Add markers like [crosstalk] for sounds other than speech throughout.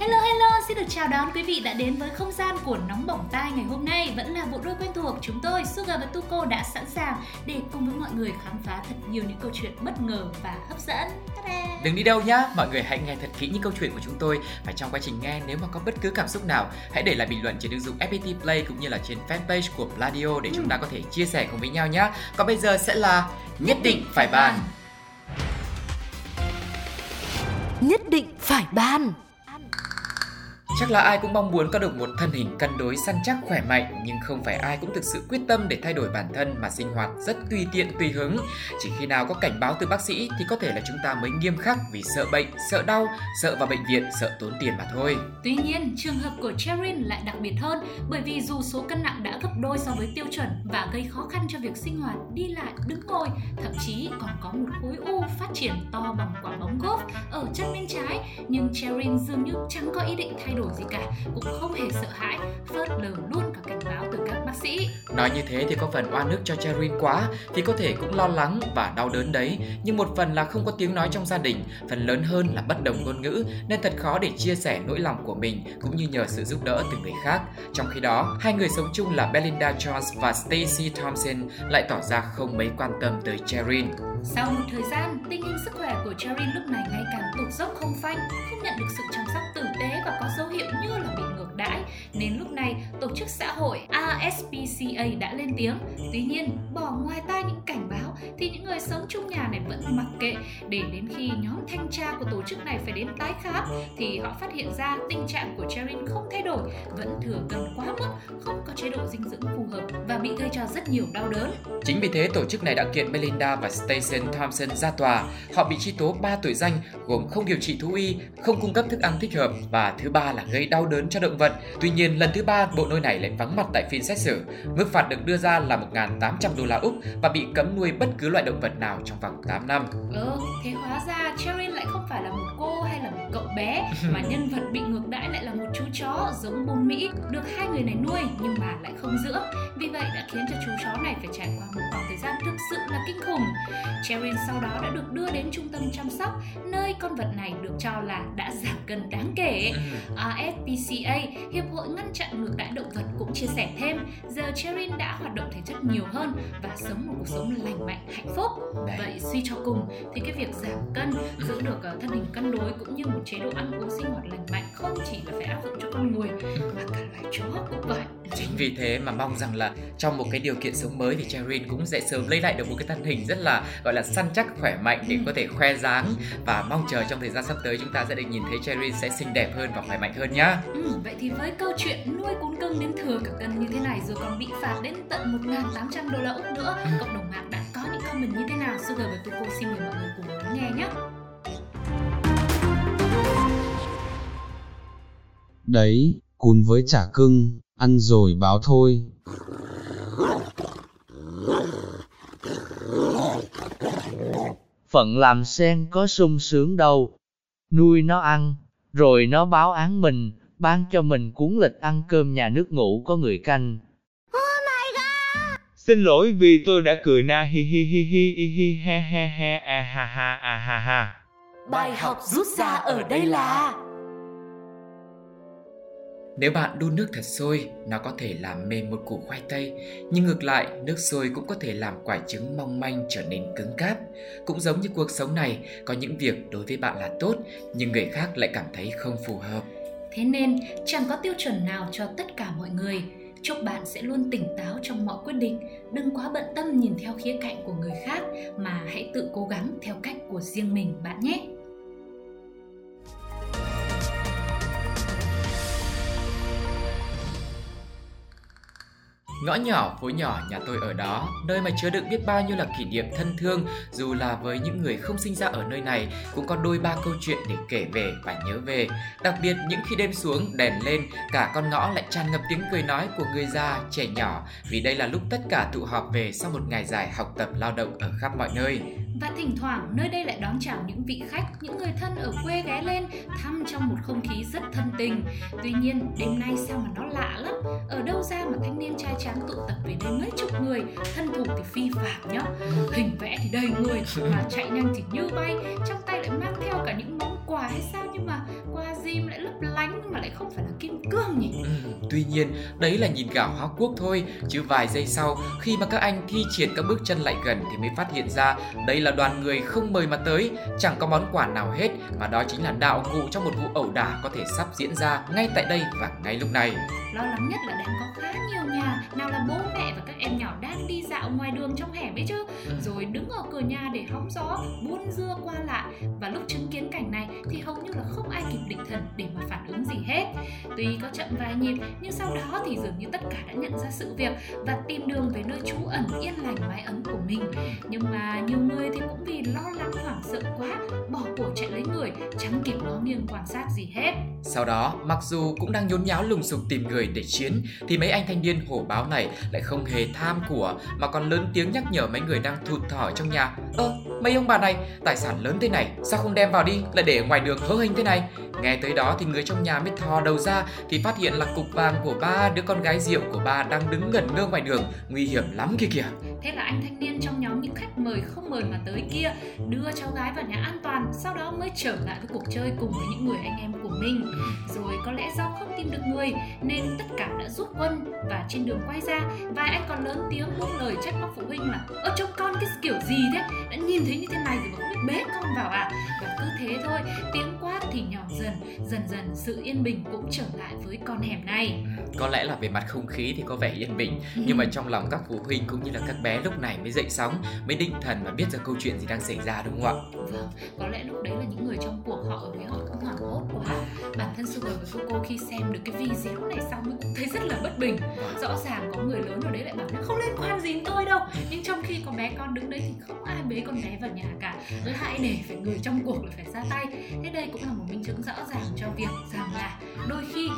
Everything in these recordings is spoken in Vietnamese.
Hello hello, xin được chào đón quý vị đã đến với không gian của nóng bỏng tai ngày hôm nay vẫn là bộ đôi quen thuộc chúng tôi Sugar và Tuko đã sẵn sàng để cùng với mọi người khám phá thật nhiều những câu chuyện bất ngờ và hấp dẫn. Ta-da! Đừng đi đâu nhá, mọi người hãy nghe thật kỹ những câu chuyện của chúng tôi và trong quá trình nghe nếu mà có bất cứ cảm xúc nào, hãy để lại bình luận trên ứng dụng FPT Play cũng như là trên fanpage của Pladio để chúng ta có thể chia sẻ cùng với nhau nhá. Còn bây giờ sẽ là nhất định phải bàn. Nhất định phải ban Chắc là ai cũng mong muốn có được một thân hình cân đối săn chắc khỏe mạnh nhưng không phải ai cũng thực sự quyết tâm để thay đổi bản thân mà sinh hoạt rất tùy tiện tùy hứng. Chỉ khi nào có cảnh báo từ bác sĩ thì có thể là chúng ta mới nghiêm khắc vì sợ bệnh, sợ đau, sợ vào bệnh viện, sợ tốn tiền mà thôi. Tuy nhiên, trường hợp của Cherin lại đặc biệt hơn bởi vì dù số cân nặng đã gấp đôi so với tiêu chuẩn và gây khó khăn cho việc sinh hoạt, đi lại, đứng ngồi, thậm chí còn có một khối u phát triển to bằng quả bóng golf ở chân bên trái, nhưng Cherin dường như chẳng có ý định thay đổi gì cả, cũng không hề sợ hãi, phớt lờ luôn cả cảnh báo từ các bác sĩ. Nói như thế thì có phần oan ức cho Cherin quá Thì có thể cũng lo lắng và đau đớn đấy. Nhưng một phần là không có tiếng nói trong gia đình Phần lớn hơn là bất đồng ngôn ngữ Nên thật khó để chia sẻ nỗi lòng của mình Cũng như nhờ sự giúp đỡ từ người khác. Trong khi đó, hai người sống chung là Belinda Jones và Stacey Thompson Lại tỏ ra không mấy quan tâm tới Cherin Sau một thời gian, tình hình sức khỏe của Cherin lúc này ngày càng tụt dốc không phanh, không nhận được sự tổ chức xã hội ASPCA đã lên tiếng. Tuy nhiên, bỏ ngoài tai những cảnh báo thì những người sống chung nhà này mặc kệ để đến khi nhóm thanh tra của tổ chức này phải đến tái khám thì họ phát hiện ra tình trạng của Cherin không thay đổi, vẫn thừa cân quá mức, không có chế độ dinh dưỡng phù hợp và bị gây cho rất nhiều đau đớn. Chính vì thế, tổ chức này đã kiện Melinda và Stacey Thompson ra tòa. Họ bị truy tố 3 tội danh gồm không điều trị thú y, không cung cấp thức ăn thích hợp và thứ ba là gây đau đớn cho động vật. Tuy nhiên, lần thứ ba bộ nuôi này lại vắng mặt tại phiên xét xử. Mức phạt được đưa ra là 1.800 đô la Úc và bị cấm nuôi bất cứ loại động vật nào trong vòng 8 năm. Ờ, thế hóa ra Cherin lại không phải là một cô hay là một cậu bé [laughs] mà nhân vật bị ngược đãi lại là một chú chó giống bông Mỹ được hai người này nuôi nhưng mà lại không dưỡng. Vì vậy đã khiến cho chú chó này phải trải qua một khoảng thời gian thực sự là kinh khủng. Cherin sau đó đã được đưa đến trung tâm chăm sóc nơi con vật này được cho là đã giảm cân đáng kể. ASPCA, Hiệp hội ngăn chặn ngược đãi động vật cũng chia sẻ thêm, giờ Cherin đã hoạt động thể chất nhiều hơn và sống một cuộc sống lành mạnh, hạnh phúc. Vậy suy cho cùng thì cái việc giảm cân, giữ được ờ, thân hình cân đối cũng như một chế độ ăn uống sinh hoạt lành mạnh không chỉ là phải áp dụng cho con người mà cả loài chó cũng vậy. Chính vì thế mà mong rằng là trong một cái điều kiện sống mới thì Cherin cũng sẽ sớm lấy lại được một cái thân hình rất là gọi là săn chắc khỏe mạnh để có thể khoe dáng và mong chờ trong thời gian sắp tới chúng ta sẽ được nhìn thấy Cherin sẽ xinh đẹp hơn và khỏe mạnh hơn nhá. Ừ, vậy thì với câu chuyện nuôi cún cưng đến thừa cả cân như thế này rồi còn bị phạt đến tận 1.800 đô la Úc nữa, cộng đồng mạng đã comment như thế nào? Sugar và Tuko xin mời mọi người cùng lắng nghe nhé. Đấy, cún với chả cưng, ăn rồi báo thôi. Phận làm sen có sung sướng đâu. Nuôi nó ăn, rồi nó báo án mình, ban cho mình cuốn lịch ăn cơm nhà nước ngủ có người canh. Xin lỗi vì tôi đã cười na hi hi hi hi hi hi he he he a ha ha a ha ha. Bài học rút ra ở đây là Nếu bạn đun nước thật sôi, nó có thể làm mềm một củ khoai tây, nhưng ngược lại, nước sôi cũng có thể làm quả trứng mong manh trở nên cứng cáp. Cũng giống như cuộc sống này, có những việc đối với bạn là tốt, nhưng người khác lại cảm thấy không phù hợp. Thế nên chẳng có tiêu chuẩn nào cho tất cả mọi người. Chúc bạn sẽ luôn tỉnh táo trong mọi quyết định, đừng quá bận tâm nhìn theo khía cạnh của người khác mà hãy tự cố gắng theo cách của riêng mình bạn nhé. Ngõ nhỏ, phố nhỏ nhà tôi ở đó, nơi mà chứa đựng biết bao nhiêu là kỷ niệm thân thương, dù là với những người không sinh ra ở nơi này, cũng có đôi ba câu chuyện để kể về và nhớ về. Đặc biệt những khi đêm xuống, đèn lên, cả con ngõ lại tràn ngập tiếng cười nói của người già, trẻ nhỏ, vì đây là lúc tất cả tụ họp về sau một ngày dài học tập lao động ở khắp mọi nơi. Và thỉnh thoảng nơi đây lại đón chào những vị khách, những người thân ở quê ghé lên thăm trong một không khí rất thân tình. Tuy nhiên, đêm nay sao mà nó lạ lắm. Ở đâu ra mà thanh niên trai tráng tụ tập về đây mấy chục người, thân thủ thì phi phạm nhá. Hình vẽ thì đầy người, mà chạy nhanh thì như bay, trong tay lại mang theo cả những món quà hay sao nhưng mà qua gì mà lại lấp lánh mà lại không phải là kim cương nhỉ? Ừ, tuy nhiên, đấy là nhìn gạo hoa quốc thôi, chứ vài giây sau, khi mà các anh thi triển các bước chân lại gần thì mới phát hiện ra đây là đoàn người không mời mà tới, chẳng có món quà nào hết, mà đó chính là đạo cụ trong một vụ ẩu đả có thể sắp diễn ra ngay tại đây và ngay lúc này. Lo lắng nhất là đang có khá nhiều nhà, nào là bố mẹ và các em nhỏ đang đi dạo ngoài đường trong hẻm ấy chứ, rồi đứng ở cửa nhà để hóng gió, buôn dưa qua lại. Và lúc chứng kiến cảnh này thì hầu như là không ai kịp định thần để mà phản ứng gì hết. Tuy có chậm vài nhịp, nhưng sau đó thì dường như tất cả đã nhận ra sự việc và tìm đường về nơi trú ẩn yên lành mái ấm của mình. Nhưng mà nhiều người thì cũng vì lo lắng hoảng sợ quá, bỏ cuộc chạy lấy người, chẳng kịp ngó nghiêng quan sát gì hết. Sau đó, mặc dù cũng đang nhốn nháo lùng sục tìm người để chiến, thì mấy anh thanh niên hổ báo này lại không hề tham của mà còn lớn tiếng nhắc nhở mấy người đang thụt thở trong nhà. Ơ, mấy ông bà này, tài sản lớn thế này, sao không đem vào đi, lại để ngoài đường hớ hình thế này? Nghe tới đó thì người trong nhà mới thò đầu ra thì phát hiện là cục vàng của ba đứa con gái rượu của ba đang đứng gần ngơ ngoài đường, nguy hiểm lắm kia kìa. Thế là anh thanh niên trong nhóm những khách mời không mời mà tới kia đưa cháu gái vào nhà an toàn, sau đó mới trở lại với cuộc chơi cùng với những người anh em của mình. Có lẽ do không tìm được người nên tất cả đã rút quân và trên đường quay ra vài anh còn lớn tiếng buông lời trách móc phụ huynh là ơ trông con cái kiểu gì thế? Đã nhìn thấy như thế này rồi mà không biết bế con vào à? Và cứ thế thôi tiếng quát thì nhỏ dần dần dần sự yên bình cũng trở lại với con hẻm này. Có lẽ là về mặt không khí thì có vẻ yên bình, nhưng mà trong lòng các phụ huynh cũng như là các bé lúc này mới dậy sóng, mới định thần và biết ra câu chuyện gì đang xảy ra đúng không ạ? Vâng, có lẽ lúc đấy là những người trong cuộc họ ở đấy họ Bản thân Sugar và Coco khi xem được cái video này xong mới cũng thấy rất là bất bình. Rõ ràng có người lớn ở đấy lại bảo nó không liên quan gì đến tôi đâu. Nhưng trong khi có bé con đứng đấy thì không ai bế con bé vào nhà cả. Lại để phải người trong cuộc là phải ra tay. Thế đây cũng là một minh chứng rõ ràng cho việc rằng là đôi khi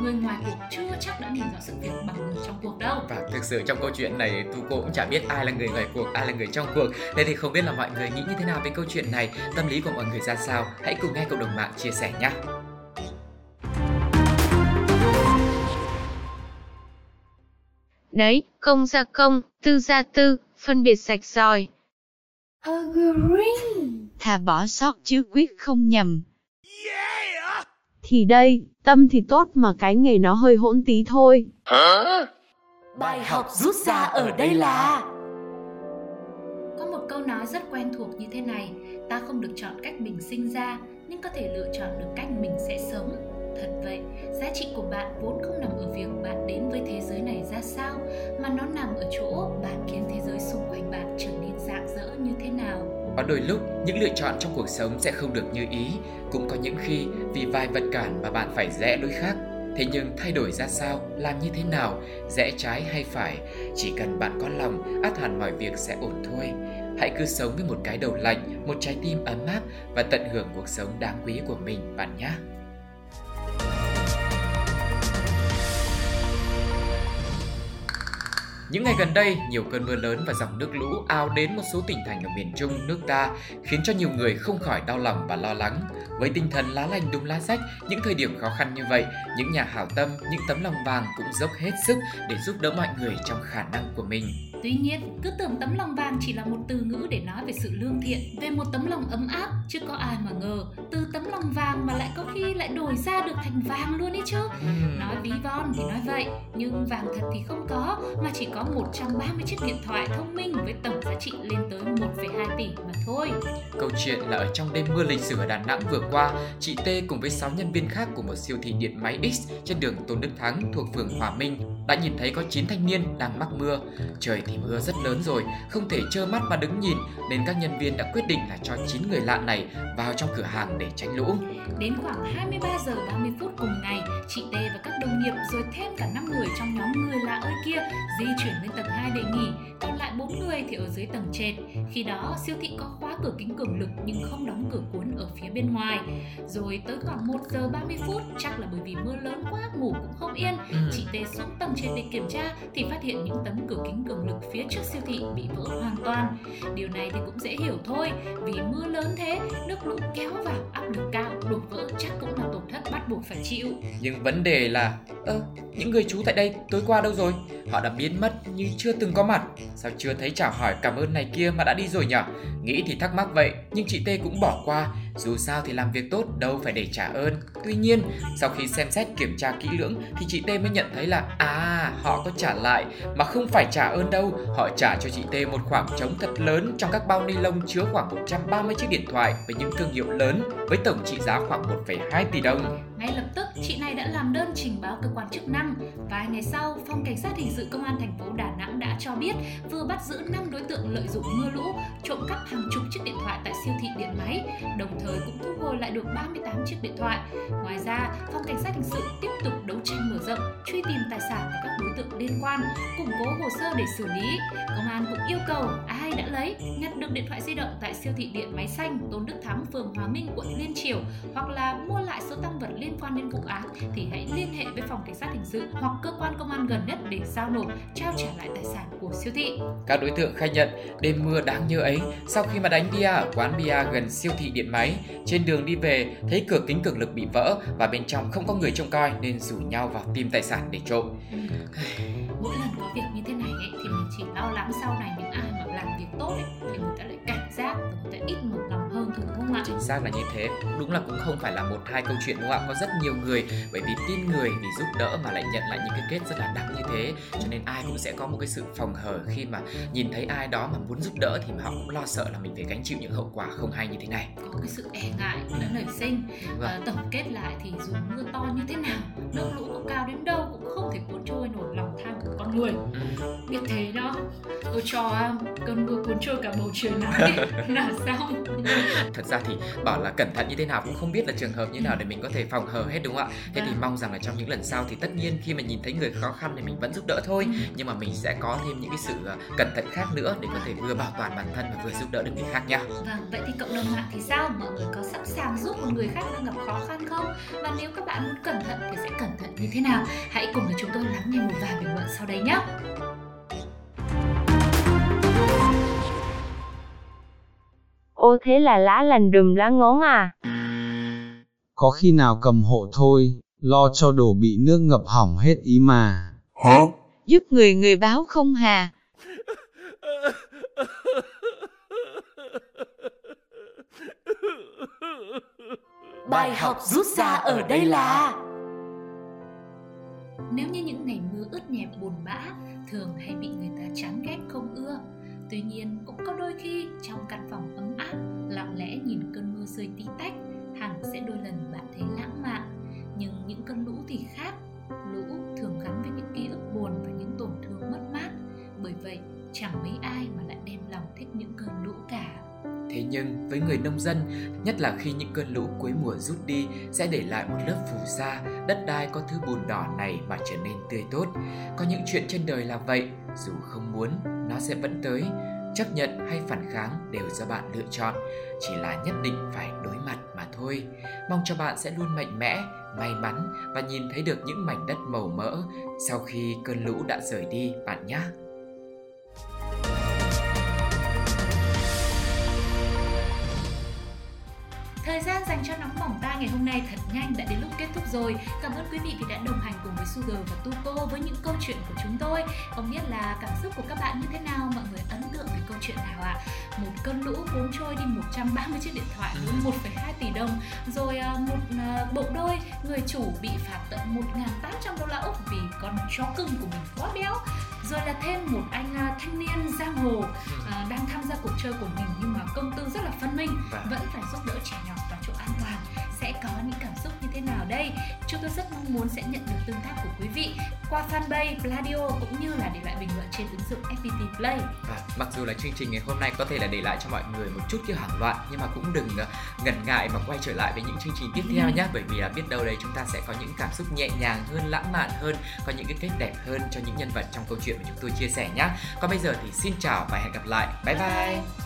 người ngoài cuộc chưa chắc đã nhìn rõ sự việc bằng người trong cuộc đâu. Và thực sự trong câu chuyện này Tu cô cũng chả biết ai là người ngoài cuộc, ai là người trong cuộc. Thế thì không biết là mọi người nghĩ như thế nào về câu chuyện này Tâm lý của mọi người ra sao? Hãy cùng nghe cộng đồng mạng chia sẻ nhé Đấy, công ra công, tư ra tư, phân biệt sạch sòi. Thà bỏ sót chứ quyết không nhầm. Thì đây, tâm thì tốt mà cái nghề nó hơi hỗn tí thôi. Bài học rút ra ở đây là Có một câu nói rất quen thuộc như thế này Ta không được chọn cách mình sinh ra Nhưng có thể lựa chọn được cách mình sẽ sống Thật vậy, giá trị của bạn vốn không nằm ở việc bạn đến với thế giới này ra sao Mà nó nằm ở chỗ bạn khiến thế giới xung quanh bạn trở nên rạng rỡ như thế nào. Có đôi lúc, những lựa chọn trong cuộc sống sẽ không được như ý. Cũng có những khi vì vài vật cản mà bạn phải rẽ lối khác. Thế nhưng thay đổi ra sao, làm như thế nào, rẽ trái hay phải Chỉ cần bạn có lòng, át hẳn mọi việc sẽ ổn thôi. Hãy cứ sống với một cái đầu lạnh, một trái tim ấm áp Và tận hưởng cuộc sống đáng quý của mình bạn nhé. Những ngày gần đây, nhiều cơn mưa lớn và dòng nước lũ ào đến một số tỉnh thành ở miền Trung nước ta, khiến cho nhiều người không khỏi đau lòng và lo lắng. Với tinh thần lá lành đùm lá rách, những thời điểm khó khăn như vậy, những nhà hảo tâm, những tấm lòng vàng cũng dốc hết sức để giúp đỡ mọi người trong khả năng của mình. Tuy nhiên, cứ tưởng tấm lòng vàng chỉ là một từ ngữ để nói về sự lương thiện, về một tấm lòng ấm áp, chứ có ai mà ngờ từ tấm lòng vàng mà lại có khi lại đổi ra được thành vàng luôn ấy chứ. Nói ví von thì nói vậy, nhưng vàng thật thì không có, mà chỉ có 130 chiếc điện thoại thông minh với tổng giá trị lên tới 1,2 tỷ mà thôi. Câu chuyện là ở trong đêm mưa lịch sử ở Đà Nẵng vừa qua, chị T cùng với 6 nhân viên khác của một siêu thị điện máy X trên đường Tôn Đức Thắng thuộc phường Hòa Minh đã nhìn thấy có 9 thanh niên đang mắc mưa. Trời thì mưa rất lớn rồi, không thể trơ mắt mà đứng nhìn nên các nhân viên đã quyết định là cho 9 người lạ này vào trong cửa hàng để tránh lũ. Đến khoảng 23 giờ 30 phút cùng ngày, chị T và các đồng nghiệp rồi thêm cả 5 người trong nhóm người lạ ơi kia di chuyển lên tầng 2 để nghỉ, còn lại 4 người thì ở dưới tầng trệt. Khi đó siêu thị có khóa cửa kính cường lực nhưng không đóng cửa cuốn ở phía bên ngoài. Rồi tới khoảng 1 giờ 30 phút, chắc là bởi vì mưa lớn quá ngủ cũng không yên, Ừ. chị T xuống tầng trên lịch kiểm tra thì phát hiện những tấm cửa kính cường lực phía trước siêu thị bị vỡ hoàn toàn. Điều này thì cũng dễ hiểu thôi, vì mưa lớn thế, nước lũ kéo vào áp lực cao, đổ vỡ chắc cũng là tổn thất bắt buộc phải chịu. Nhưng vấn đề là ơ, những người chú tại đây tối qua đâu rồi? Họ đã biến mất như chưa từng có mặt. Sao chưa thấy chào hỏi cảm ơn này kia mà đã đi rồi nhỉ Nghĩ thì thắc mắc vậy, nhưng chị T cũng bỏ qua. Dù sao thì làm việc tốt đâu phải để trả ơn. Tuy nhiên, sau khi xem xét kiểm tra kỹ lưỡng thì chị T mới nhận thấy là à, họ có trả lại mà không phải trả ơn đâu. Họ trả cho chị T một khoảng trống thật lớn trong các bao ni lông chứa khoảng 130 chiếc điện thoại với những thương hiệu lớn với tổng trị giá khoảng 1,2 tỷ đồng. Ngay lập tức, chị này đã làm đơn trình báo cơ quan chức năng. Vài ngày sau, Phòng Cảnh sát Hình sự Công an thành phố Đà Nẵng đã cho biết vừa bắt giữ 5 đối tượng lợi dụng mưa lũ, trộm cắp hàng chục chiếc điện thoại tại siêu thị điện máy, đồng thời cũng thu hồi lại được 38 chiếc điện thoại. Ngoài ra, Phòng Cảnh sát Hình sự tiếp tục đấu tranh mở rộng, truy tìm tài sản và các đối tượng liên quan, củng cố hồ sơ để xử lý. Công an cũng yêu cầu ai đã lấy, nhặt được điện thoại di động tại siêu thị điện máy xanh Tôn Đức Thắng, phường Hòa Minh, quận Liên Triểu hoặc là mua lại số tăng vật liên quan đến vụ án thì hãy liên hệ với phòng cảnh sát hình sự hoặc cơ quan công an gần nhất để giao nộp, trao trả lại tài sản của siêu thị. Các đối tượng khai nhận đêm mưa đáng nhớ ấy sau khi mà đánh bia ở quán bia gần siêu thị điện máy, trên đường đi về thấy cửa kính cường lực bị vỡ và bên trong không có người trông coi nên rủ nhau vào tìm tài sản để trộm. Mỗi lần có việc như thế này ấy, thì mình chỉ lo lắng sau này những ai tốt ấy, thì người ta lại cảm giác người ta ít một lòng Chính xác là như thế. Đúng là cũng không phải là một hai câu chuyện đúng không ạ? Có rất nhiều người bởi vì tin người vì giúp đỡ mà lại nhận lại những cái kết rất là đắng như thế. Cho nên ai cũng sẽ có một cái sự phòng hờ khi mà nhìn thấy ai đó mà muốn giúp đỡ thì mà họ cũng lo sợ là mình phải gánh chịu những hậu quả không hay như thế này. Có cái sự e ngại đã nảy sinh và Vâng. tổng kết lại thì dù mưa to như thế nào, nước lũ có cao đến đâu cũng không thể cuốn trôi nổi lòng tham của con người. Ừ. biết thế đó tôi cho um, cơn mưa cuốn trôi cả bầu trời nắng [laughs] là xong Thật ra thì bảo là cẩn thận như thế nào cũng không biết là trường hợp như nào để mình có thể phòng hờ hết đúng không ạ? Thế thì Vâng. mong rằng là trong những lần sau thì tất nhiên khi mà nhìn thấy người khó khăn thì mình vẫn giúp đỡ thôi nhưng mà mình sẽ có thêm những cái sự ờ, cẩn thận khác nữa để có thể vừa bảo toàn bản thân và vừa giúp đỡ được người khác nhá. vâng vậy thì cộng đồng mạng thì sao mọi người có sẵn sàng giúp một người khác đang gặp khó khăn không và nếu các bạn muốn cẩn thận thì sẽ cẩn thận như thế nào hãy cùng với chúng tôi lắng nghe một vài bình luận sau đây nhé Ô thế là lá lành đùm lá ngón à. Có khi nào cầm hộ thôi, lo cho đồ bị nước ngập hỏng hết ý mà. Giúp người người báo không hà. Bài học rút ra ở đây là Thế nhưng với người nông dân, nhất là khi những cơn lũ cuối mùa rút đi sẽ để lại một lớp phù sa, đất đai có thứ bùn đỏ này mà trở nên tươi tốt. Có những chuyện trên đời là vậy, dù không muốn, nó sẽ vẫn tới. Chấp nhận hay phản kháng đều do bạn lựa chọn, chỉ là nhất định phải đối mặt mà thôi. Mong cho bạn sẽ luôn mạnh mẽ, may mắn và nhìn thấy được những mảnh đất màu mỡ sau khi cơn lũ đã rời đi bạn nhé. Thời gian dành cho nóng bỏng tai ngày hôm nay thật nhanh đã đến lúc kết thúc rồi. Cảm ơn quý vị vì đã đồng hành cùng với Sugar và Tuko với những câu chuyện của chúng tôi. Không biết là cảm xúc của các bạn như thế nào, mọi người ấn tượng với câu chuyện nào ạ? Một cơn lũ cuốn trôi đi 130 chiếc điện thoại với 1,2 tỷ đồng, rồi à, một à, bộ đôi người chủ bị phạt tận 1.800 đô la Úc vì con chó cưng của mình quá béo. Rồi là thêm một anh à, thanh niên giang hồ à, đang tham gia cuộc chơi của mình nhưng mà công tư rất là phân minh Vâng. vẫn phải giúp đỡ trẻ nhỏ tôi rất mong muốn sẽ nhận được tương tác của quý vị qua fanpage Pladio cũng như là để lại bình luận trên ứng dụng FPT Play. À, mặc dù là chương trình ngày hôm nay có thể là để lại cho mọi người một chút cái hoảng loạn nhưng mà cũng đừng ờ, ngần ngại mà quay trở lại với những chương trình tiếp theo nhé bởi vì là biết đâu đây chúng ta sẽ có những cảm xúc nhẹ nhàng hơn lãng mạn hơn có những cái kết đẹp hơn cho những nhân vật trong câu chuyện mà chúng tôi chia sẻ nhé còn bây giờ thì xin chào và hẹn gặp lại bye bye, bye.